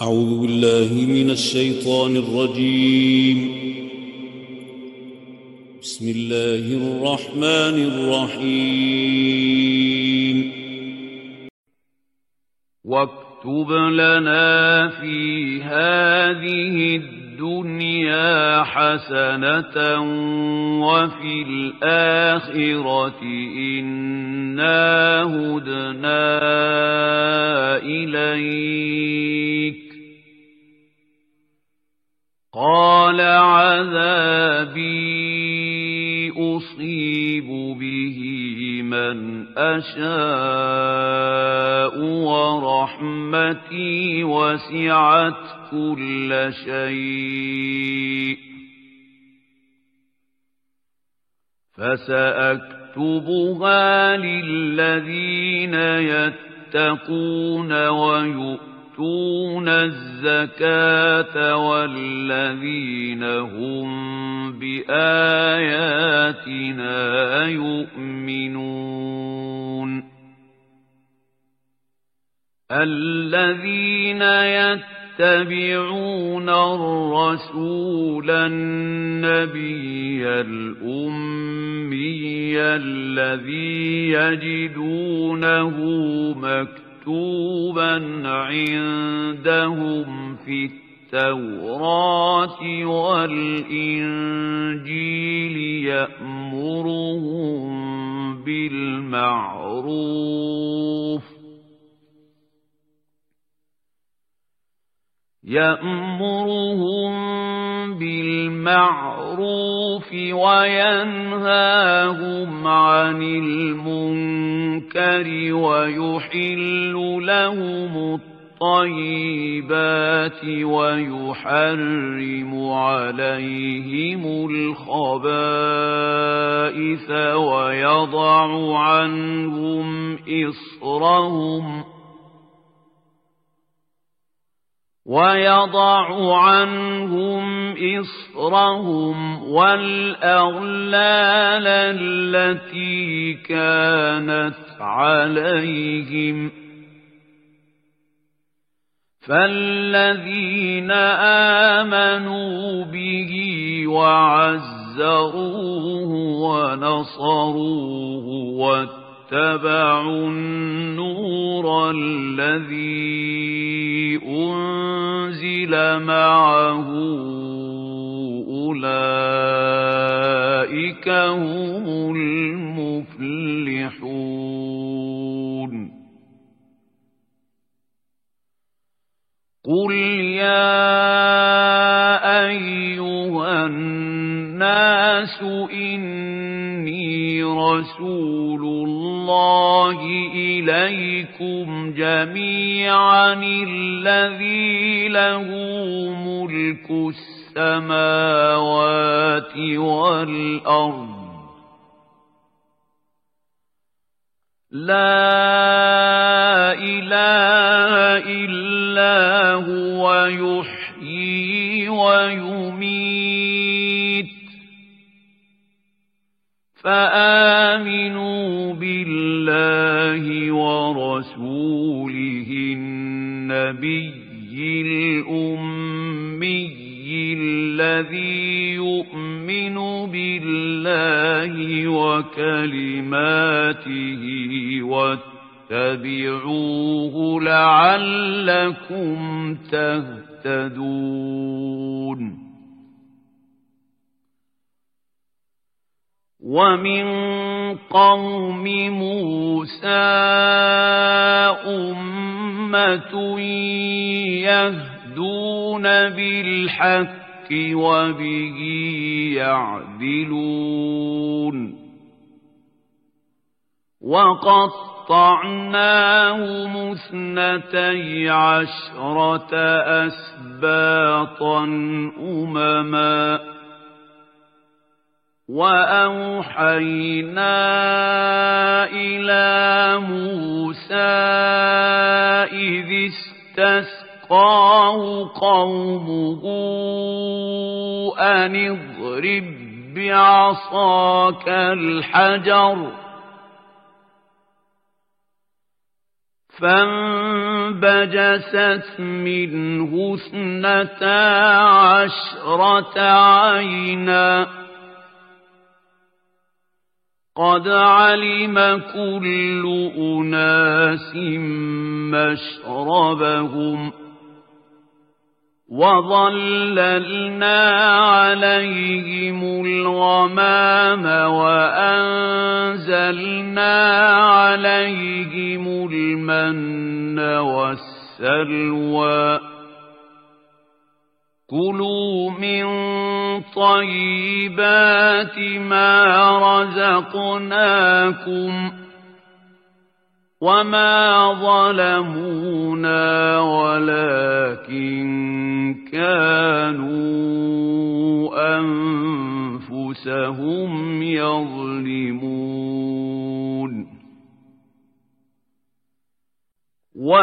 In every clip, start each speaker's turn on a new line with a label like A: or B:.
A: أعوذ بالله من الشيطان الرجيم. بسم الله الرحمن الرحيم.
B: واكتب لنا في هذه الدنيا حسنة وفي الآخرة إنا هدنا إليك. قال عذابي أصيب به من أشاء ورحمتي وسعت كل شيء فسأكتبها للذين يتقون ويؤتون الزكاة والذين هم بآياتنا يؤمنون. الذين يتبعون الرسول النبي الأمي الذي يجدونه مكتوبا عندهم في التوراة والإنجيل يأمرهم بالمعروف يأمرهم بالمعروف وينهاهم عن المنكر ويحل لهم الطيبات ويحرم عليهم الخبائث ويضع عنهم إصرهم ويضع عنهم إصرهم والأغلال التي كانت عليهم. فالذين آمنوا به وعزروه ونصروه واتبعوا النور الذي أنزل معه أولئك هم المفلحون قل يا أيها الناس إني رسول الله إليكم جميعا الذي له ملك السماوات والأرض. لا إله إلا هو يحيي ويميت. فآمنوا بالله ورسوله النبي الأمي. الذي يؤمن بالله وكلماته واتبعوه لعلكم تهتدون. ومن قوم موسى أمة يهدون بالحق وبه يعدلون وقطعناهم اثنتي عشرة أسباطا أمما وأوحينا إلى موسى إذ استسقاه قومه أن اضرب بعصاك الحجر فانبجست منه اثنتا عشرة عينا قد علم كل أناس مشربهم وظللنا عليهم الغمام وأنزلنا عليهم المن والسلوى كلوا من طيبات ما رزقناكم وما ظلمونا ولكن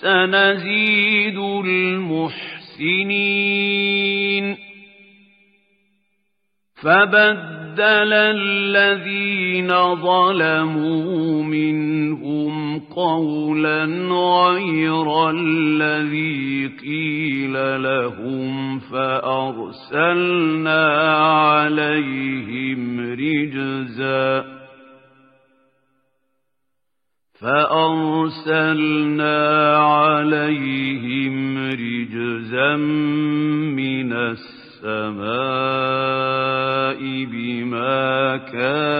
B: سنزيد المحسنين. فبدل الذين ظلموا منهم قولا غير الذي قيل لهم فأرسلنا عليهم رجزاً فأرسلنا عليهم رجزا من السماء بما كانوا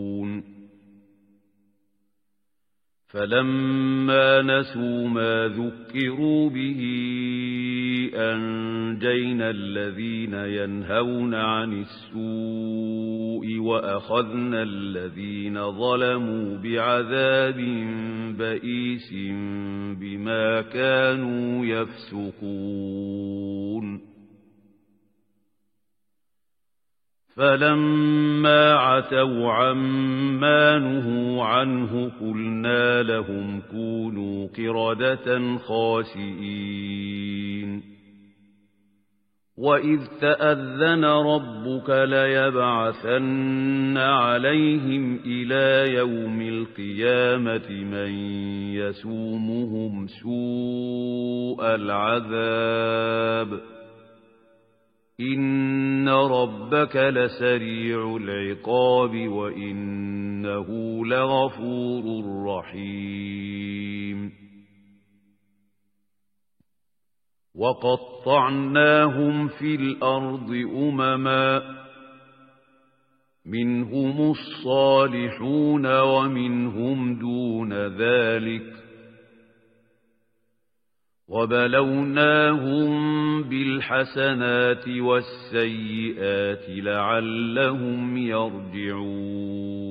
B: فلما نسوا ما ذكروا به أنجينا الذين ينهون عن السوء وأخذنا الذين ظلموا بعذاب بئيس بما كانوا يفسقون. فلما عتوا عما نهوا عنه قلنا لهم كونوا قردة خاسئين. وإذ تأذن ربك ليبعثن عليهم إلى يوم القيامة من يسومهم سوء العذاب. إن ربك لسريع العقاب وإنه لغفور رحيم وقطعناهم في الأرض أمما منهم الصالحون ومنهم دون ذلك وبلوناهم بالحسنات والسيئات لعلهم يرجعون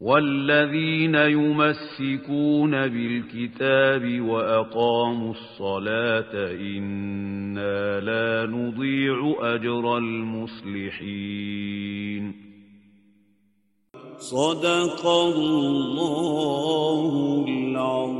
B: والذين يمسكون بالكتاب وأقاموا الصلاة إنا لا نضيع أجر المصلحين.
A: صدق الله العظيم.